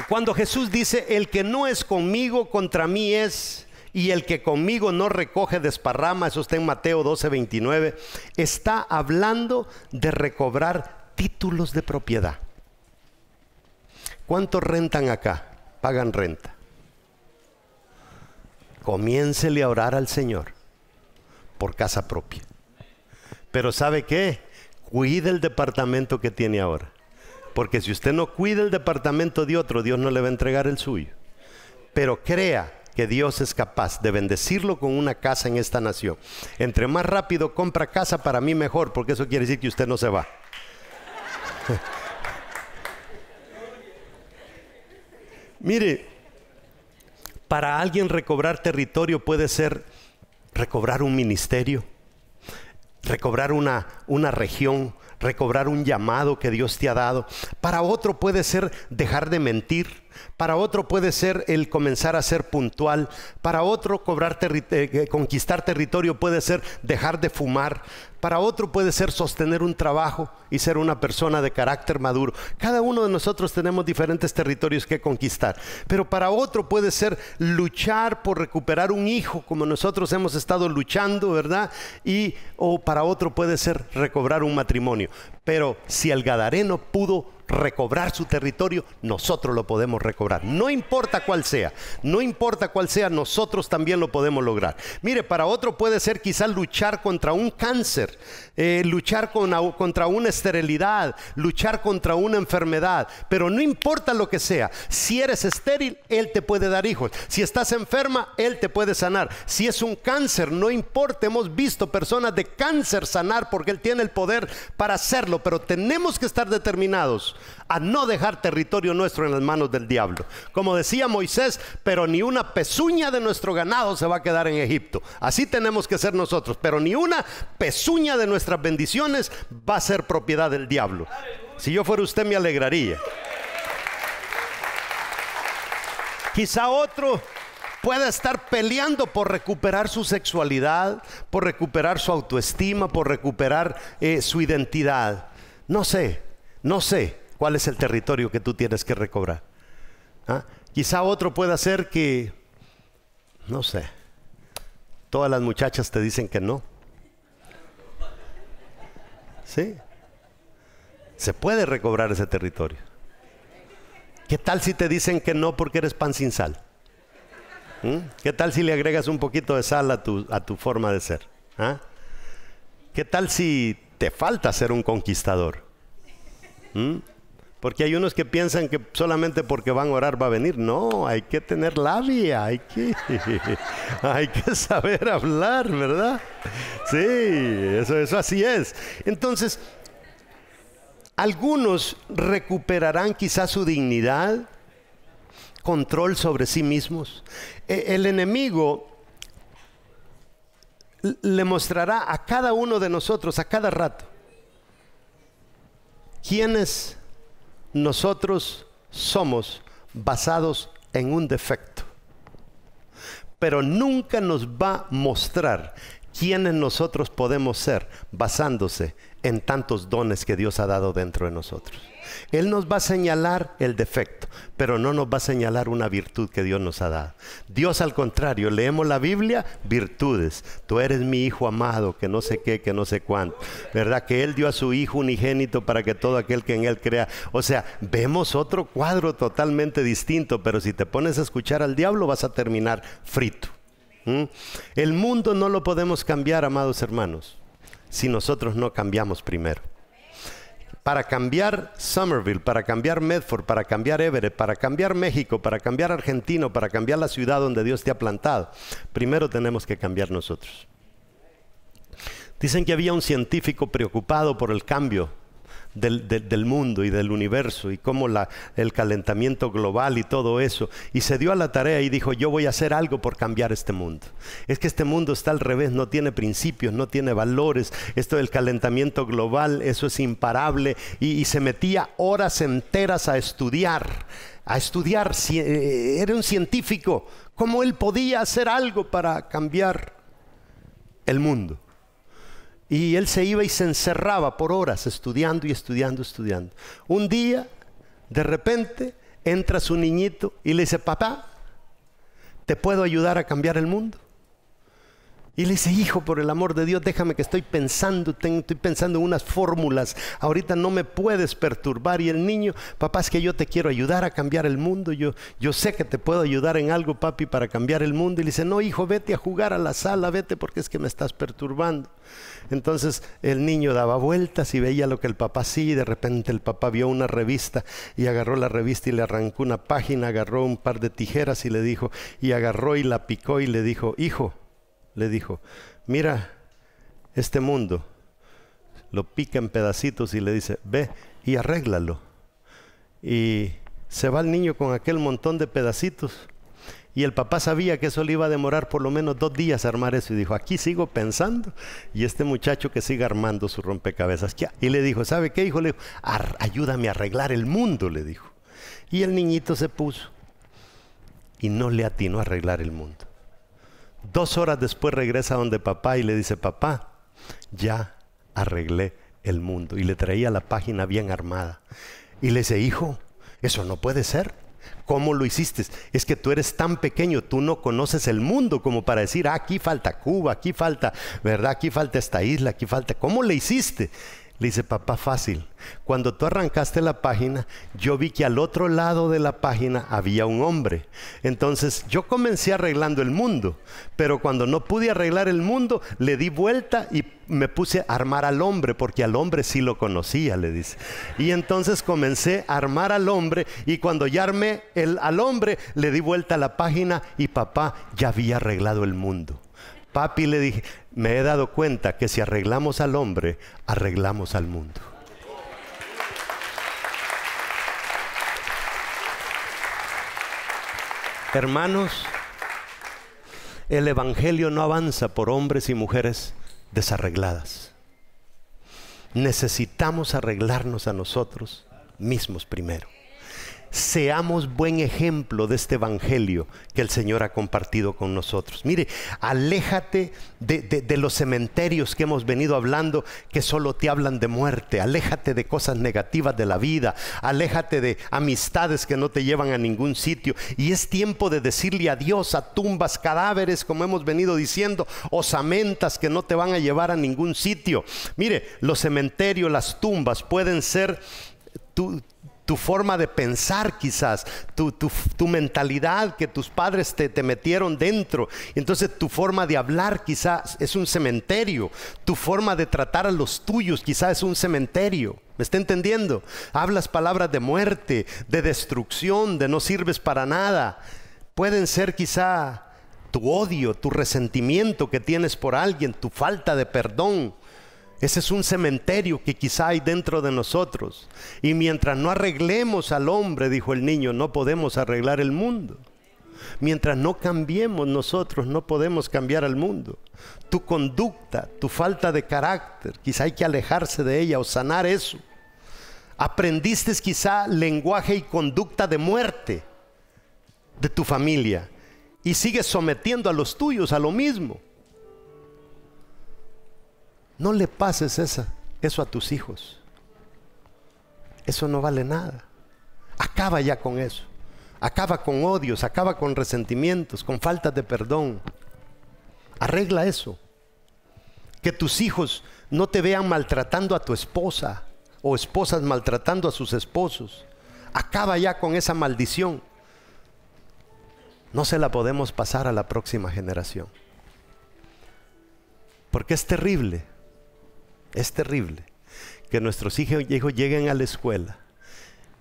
Speaker 1: cuando Jesús dice, el que no es conmigo, contra mí es, y el que conmigo no recoge desparrama, eso está en Mateo 12, 29, está hablando de recobrar títulos de propiedad. ¿Cuántos rentan acá? Pagan renta. Comiéncele a orar al Señor por casa propia. Pero ¿sabe qué? Cuide el departamento que tiene ahora. Porque si usted no cuida el departamento de otro, Dios no le va a entregar el suyo. Pero crea que Dios es capaz de bendecirlo con una casa en esta nación. Entre más rápido compra casa, para mí mejor, porque eso quiere decir que usted no se va. [laughs] Mire, para alguien recobrar territorio puede ser recobrar un ministerio, recobrar una, una región, recobrar un llamado que Dios te ha dado. Para otro puede ser dejar de mentir. Para otro puede ser el comenzar a ser puntual. Para otro cobrar eh, eh, conquistar territorio puede ser dejar de fumar. Para otro puede ser sostener un trabajo y ser una persona de carácter maduro. Cada uno de nosotros tenemos diferentes territorios que conquistar. Pero para otro puede ser luchar por recuperar un hijo, como nosotros hemos estado luchando, ¿verdad? Y o para otro puede ser recobrar un matrimonio. Pero si el Gadareno pudo recobrar su territorio, nosotros lo podemos recobrar. No importa cuál sea, no importa cuál sea, nosotros también lo podemos lograr. Mire, para otro puede ser quizás luchar contra un cáncer, eh, luchar contra una esterilidad, luchar contra una enfermedad, pero no importa lo que sea, si eres estéril, Él te puede dar hijos. Si estás enferma, Él te puede sanar. Si es un cáncer, no importa, hemos visto personas de cáncer sanar porque Él tiene el poder para hacerlo, pero tenemos que estar determinados a no dejar territorio nuestro en las manos del diablo. Como decía Moisés, pero ni una pezuña de nuestro ganado se va a quedar en Egipto. Así tenemos que ser nosotros, pero ni una pezuña de nuestras bendiciones va a ser propiedad del diablo. Si yo fuera usted me alegraría. Quizá otro pueda estar peleando por recuperar su sexualidad, por recuperar su autoestima, por recuperar eh, su identidad. No sé, no sé cuál es el territorio que tú tienes que recobrar. ¿Ah? Quizá otro pueda ser que, no sé, todas las muchachas te dicen que no. ¿Sí? Se puede recobrar ese territorio. ¿Qué tal si te dicen que no porque eres pan sin sal? ¿Mm? ¿Qué tal si le agregas un poquito de sal a tu, a tu forma de ser? ¿Ah? ¿Qué tal si te falta ser un conquistador? ¿Mm? Porque hay unos que piensan que solamente porque van a orar va a venir. No, hay que tener labia, hay que, [laughs] hay que saber hablar, ¿verdad? Sí, eso, eso así es. Entonces, algunos recuperarán quizás su dignidad, control sobre sí mismos. E, el enemigo le mostrará a cada uno de nosotros, a cada rato, quiénes nosotros somos basados en un defecto. Pero nunca nos va a mostrar quiénes nosotros podemos ser basándose en tantos dones que Dios ha dado dentro de nosotros. Él nos va a señalar el defecto, pero no nos va a señalar una virtud que Dios nos ha dado. Dios al contrario, leemos la Biblia, virtudes. Tú eres mi hijo amado, que no sé qué, que no sé cuánto. ¿Verdad? Que Él dio a su hijo unigénito para que todo aquel que en Él crea. O sea, vemos otro cuadro totalmente distinto, pero si te pones a escuchar al diablo vas a terminar frito. ¿Mm? El mundo no lo podemos cambiar, amados hermanos, si nosotros no cambiamos primero para cambiar Somerville, para cambiar Medford, para cambiar Everett, para cambiar México, para cambiar Argentino, para cambiar la ciudad donde Dios te ha plantado, primero tenemos que cambiar nosotros. Dicen que había un científico preocupado por el cambio del, mundo y del universo y cómo la, el calentamiento global y todo eso. Y se dio a la tarea y dijo, yo voy a hacer algo por cambiar este mundo. Es que este mundo está al revés, no tiene principios, no tiene valores. Esto del calentamiento global, eso es imparable. Y, y se metía horas enteras a estudiar, a estudiar. Eh, era un científico. ¿Cómo él podía hacer algo para cambiar el mundo? Y él se iba y se encerraba por horas estudiando y estudiando, estudiando. Un día, de repente, entra su niñito y le dice, papá, ¿te puedo ayudar a cambiar el mundo? Y le dice, hijo, por el amor de Dios, déjame que estoy pensando, estoy pensando en unas fórmulas, ahorita no me puedes perturbar. Y el niño, papá, es que yo te quiero ayudar a cambiar el mundo, yo, yo sé que te puedo ayudar en algo, papi, para cambiar el mundo. Y le dice, no, hijo, vete a jugar a la sala, vete porque es que me estás perturbando. Entonces el niño daba vueltas y veía lo que el papá hacía y de repente el papá vio una revista y agarró la revista y le arrancó una página, agarró un par de tijeras y le dijo, y agarró y la picó y le dijo, hijo, le dijo, mira este mundo, lo pica en pedacitos y le dice, ve y arréglalo. Y se va el niño con aquel montón de pedacitos. Y el papá sabía que eso le iba a demorar por lo menos dos días armar eso. Y dijo, aquí sigo pensando. Y este muchacho que siga armando su rompecabezas. Y le dijo, ¿sabe qué, hijo? Le dijo, ayúdame a arreglar el mundo, le dijo. Y el niñito se puso. Y no le atinó a arreglar el mundo. Dos horas después regresa donde papá y le dice, papá, ya arreglé el mundo. Y le traía la página bien armada. Y le dice, hijo, eso no puede ser. ¿Cómo lo hiciste? Es que tú eres tan pequeño, tú no conoces el mundo como para decir, ah, aquí falta Cuba, aquí falta, ¿verdad? Aquí falta esta isla, aquí falta. ¿Cómo le hiciste? Le dice, papá, fácil. Cuando tú arrancaste la página, yo vi que al otro lado de la página había un hombre. Entonces yo comencé arreglando el mundo, pero cuando no pude arreglar el mundo, le di vuelta y me puse a armar al hombre, porque al hombre sí lo conocía, le dice. Y entonces comencé a armar al hombre y cuando ya armé el, al hombre, le di vuelta a la página y papá ya había arreglado el mundo. Papi le dije, me he dado cuenta que si arreglamos al hombre, arreglamos al mundo. Hermanos, el Evangelio no avanza por hombres y mujeres desarregladas. Necesitamos arreglarnos a nosotros mismos primero seamos buen ejemplo de este Evangelio que el Señor ha compartido con nosotros. Mire, aléjate de, los cementerios que hemos venido hablando que solo te hablan de muerte, aléjate de cosas negativas de la vida, aléjate de amistades que no te llevan a ningún sitio. Y es tiempo de decirle adiós a tumbas, cadáveres, como hemos venido diciendo, osamentas que no te van a llevar a ningún sitio. Mire, los cementerios, las tumbas pueden ser... Tu, tu forma de pensar quizás, tu, mentalidad que tus padres te, te, metieron dentro. Entonces tu forma de hablar quizás es un cementerio, tu forma de tratar a los tuyos quizás es un cementerio. ¿Me está entendiendo? Hablas palabras de muerte, de destrucción, de no sirves para nada. Pueden ser quizá tu odio, tu resentimiento que tienes por alguien, tu falta de perdón ese es un cementerio que quizá hay dentro de nosotros. Y mientras no arreglemos al hombre, dijo el niño, no podemos arreglar el mundo. Mientras no cambiemos nosotros, no podemos cambiar al mundo. Tu conducta, tu falta de carácter, quizá hay que alejarse de ella o sanar eso. Aprendiste quizá lenguaje y conducta de muerte de tu familia y sigues sometiendo a los tuyos a lo mismo. No le pases esa, eso a tus hijos. Eso no vale nada. Acaba ya con eso. Acaba con odios, acaba con resentimientos, con faltas de perdón. Arregla eso. Que tus hijos no te vean maltratando a tu esposa o esposas maltratando a sus esposos. Acaba ya con esa maldición. No se la podemos pasar a la próxima generación. Porque es terrible es terrible que nuestros hijos lleguen a la escuela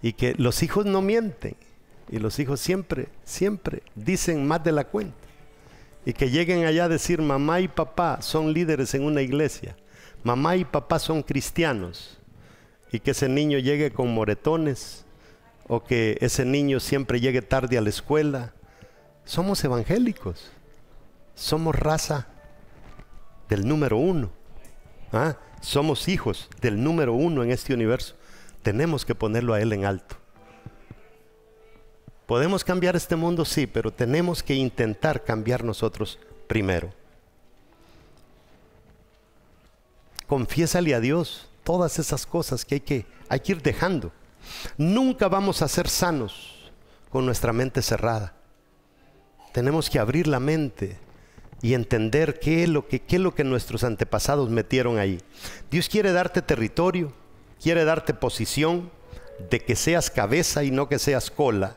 Speaker 1: y que los hijos no mienten y los hijos siempre, siempre dicen más de la cuenta. Y que lleguen allá a decir, mamá y papá son líderes en una iglesia, mamá y papá son cristianos. Y que ese niño llegue con moretones o que ese niño siempre llegue tarde a la escuela. Somos evangélicos, somos raza del número uno. ¿Ah? Somos hijos del número uno en este universo. Tenemos que ponerlo a Él en alto. ¿Podemos cambiar este mundo? Sí, pero tenemos que intentar cambiar nosotros primero. Confiésale a Dios todas esas cosas que hay que, hay que ir dejando. Nunca vamos a ser sanos con nuestra mente cerrada. Tenemos que abrir la mente y entender qué es lo que, qué es lo que nuestros antepasados metieron ahí. Dios quiere darte territorio, quiere darte posición de que seas cabeza y no que seas cola.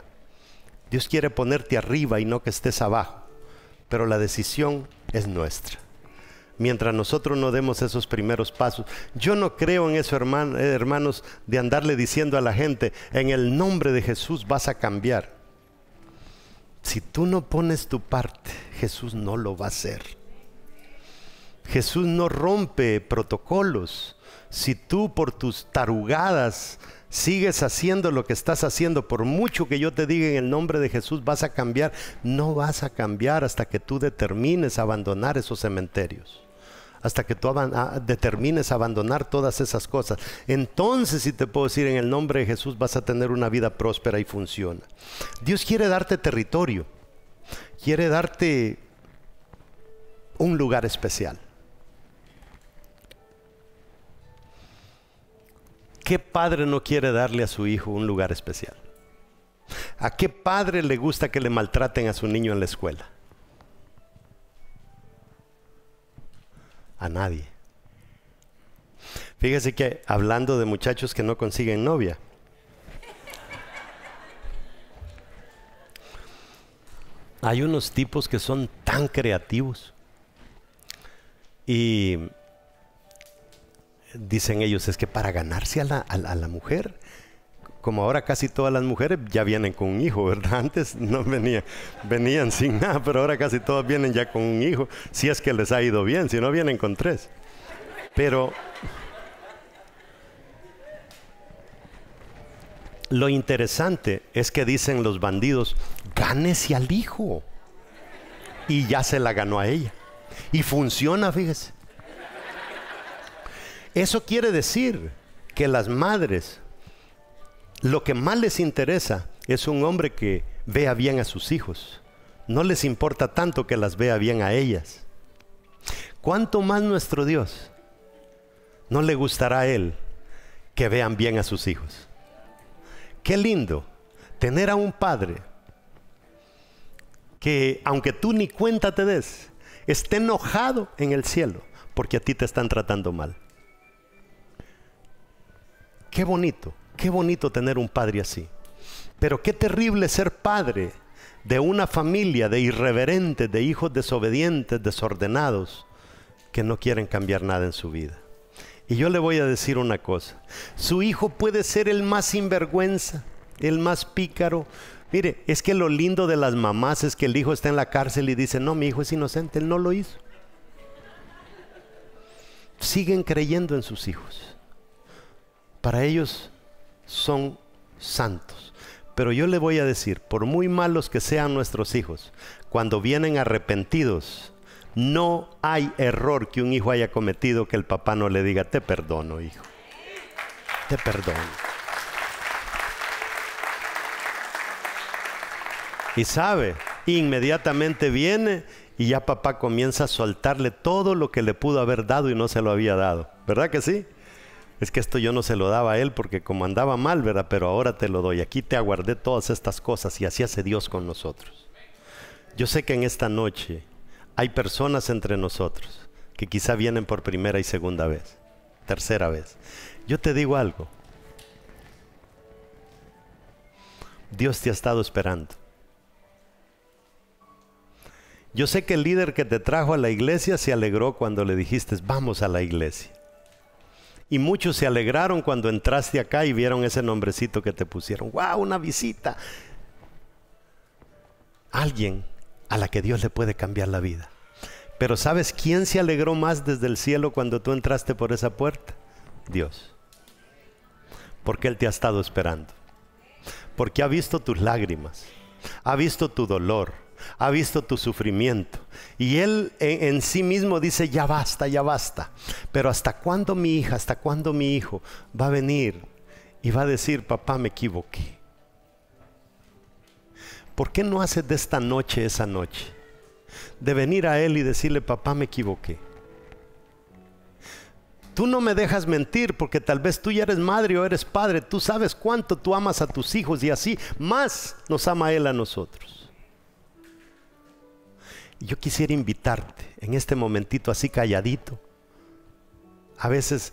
Speaker 1: Dios quiere ponerte arriba y no que estés abajo. Pero la decisión es nuestra mientras nosotros no demos esos primeros pasos. Yo no creo en eso, hermanos, de andarle diciendo a la gente, en el nombre de Jesús vas a cambiar. Si tú no pones tu parte, Jesús no lo va a hacer. Jesús no rompe protocolos. Si tú por tus tarugadas sigues haciendo lo que estás haciendo, por mucho que yo te diga en el nombre de Jesús vas a cambiar, no vas a cambiar hasta que tú determines abandonar esos cementerios hasta que tú ah, determines abandonar todas esas cosas. Entonces, si te puedo decir, en el nombre de Jesús vas a tener una vida próspera y funciona. Dios quiere darte territorio, quiere darte un lugar especial. ¿Qué padre no quiere darle a su hijo un lugar especial? ¿A qué padre le gusta que le maltraten a su niño en la escuela? A nadie. Fíjese que hablando de muchachos que no consiguen novia, hay unos tipos que son tan creativos y dicen ellos es que para ganarse a la, a la mujer como ahora casi todas las mujeres ya vienen con un hijo, ¿verdad? [laughs] Antes no venían, venían sin nada, pero ahora casi todas vienen ya con un hijo, si es que les ha ido bien, si no vienen con tres. Pero lo interesante es que dicen los bandidos, gánese al hijo. Y ya se la ganó a ella. Y funciona, fíjese. Eso quiere decir que las madres lo que más les interesa es un hombre que vea bien a sus hijos. No les importa tanto que las vea bien a ellas. ¿Cuánto más nuestro Dios no le gustará a Él que vean bien a sus hijos? Qué lindo tener a un padre que, aunque tú ni cuenta te des, esté enojado en el cielo porque a ti te están tratando mal. Qué bonito Qué bonito tener un padre así. Pero qué terrible ser padre de una familia de irreverentes, de hijos desobedientes, desordenados, que no quieren cambiar nada en su vida. Y yo le voy a decir una cosa. Su hijo puede ser el más sinvergüenza, el más pícaro. Mire, es que lo lindo de las mamás es que el hijo está en la cárcel y dice, no, mi hijo es inocente, él no lo hizo. Siguen creyendo en sus hijos. Para ellos son santos. Pero yo le voy a decir, por muy malos que sean nuestros hijos, cuando vienen arrepentidos, no hay error que un hijo haya cometido que el papá no le diga, te perdono, hijo. Te perdono. Y sabe, inmediatamente viene y ya papá comienza a soltarle todo lo que le pudo haber dado y no se lo había dado. ¿Verdad que sí? Es que esto yo no se lo daba a él porque como andaba mal, ¿verdad? Pero ahora te lo doy. Aquí te aguardé todas estas cosas y así hace Dios con nosotros. Yo sé que en esta noche hay personas entre nosotros que quizá vienen por primera y segunda vez, tercera vez. Yo te digo algo. Dios te ha estado esperando. Yo sé que el líder que te trajo a la iglesia se alegró cuando le dijiste, vamos a la iglesia. Y muchos se alegraron cuando entraste acá y vieron ese nombrecito que te pusieron. ¡Wow! Una visita. Alguien a la que Dios le puede cambiar la vida. Pero ¿sabes quién se alegró más desde el cielo cuando tú entraste por esa puerta? Dios. Porque Él te ha estado esperando. Porque ha visto tus lágrimas. Ha visto tu dolor ha visto tu sufrimiento. Y Él en, sí mismo dice, ya basta, ya basta. Pero ¿hasta cuándo mi hija, hasta cuándo mi hijo va a venir y va a decir, papá, me equivoqué? ¿Por qué no haces de esta noche esa noche? De venir a Él y decirle, papá, me equivoqué. Tú no me dejas mentir porque tal vez tú ya eres madre o eres padre. Tú sabes cuánto tú amas a tus hijos y así más nos ama Él a nosotros. Yo quisiera invitarte en este momentito así calladito. A veces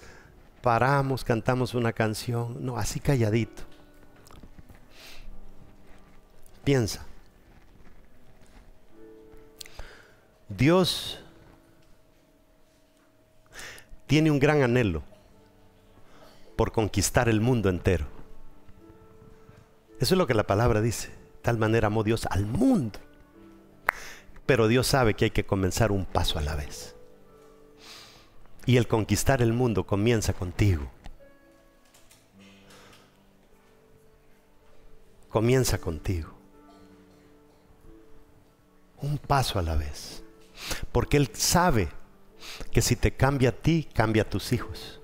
Speaker 1: paramos, cantamos una canción. No, así calladito. Piensa. Dios tiene un gran anhelo por conquistar el mundo entero. Eso es lo que la palabra dice. Tal manera amó Dios al mundo. Pero Dios sabe que hay que comenzar un paso a la vez. Y el conquistar el mundo comienza contigo. Comienza contigo. Un paso a la vez. Porque Él sabe que si te cambia a ti, cambia a tus hijos.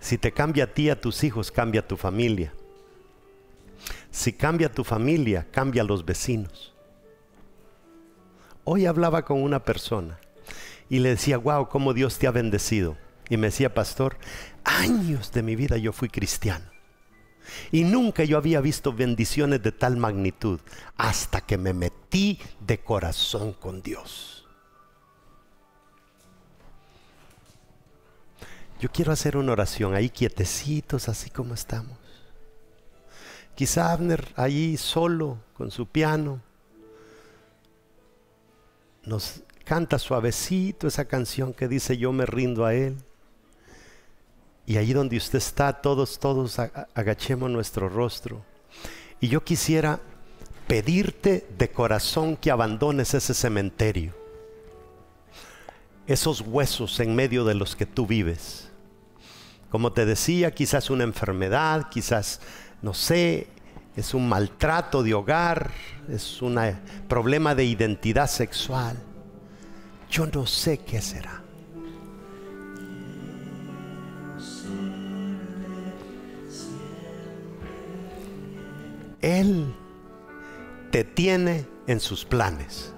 Speaker 1: Si te cambia a ti, a tus hijos, cambia a tu familia. Si cambia a tu familia, cambia a los vecinos. Hoy hablaba con una persona y le decía, wow, cómo Dios te ha bendecido. Y me decía, pastor, años de mi vida yo fui cristiano. Y nunca yo había visto bendiciones de tal magnitud hasta que me metí de corazón con Dios. Yo quiero hacer una oración ahí quietecitos, así como estamos. Quizá Abner ahí solo con su piano nos canta suavecito esa canción que dice yo me rindo a él. Y ahí donde usted está, todos, todos agachemos nuestro rostro. Y yo quisiera pedirte de corazón que abandones ese cementerio, esos huesos en medio de los que tú vives como te decía, quizás una enfermedad, quizás, no sé, es un maltrato de hogar, es un problema de identidad sexual. Yo no sé qué será. Él te tiene en sus planes.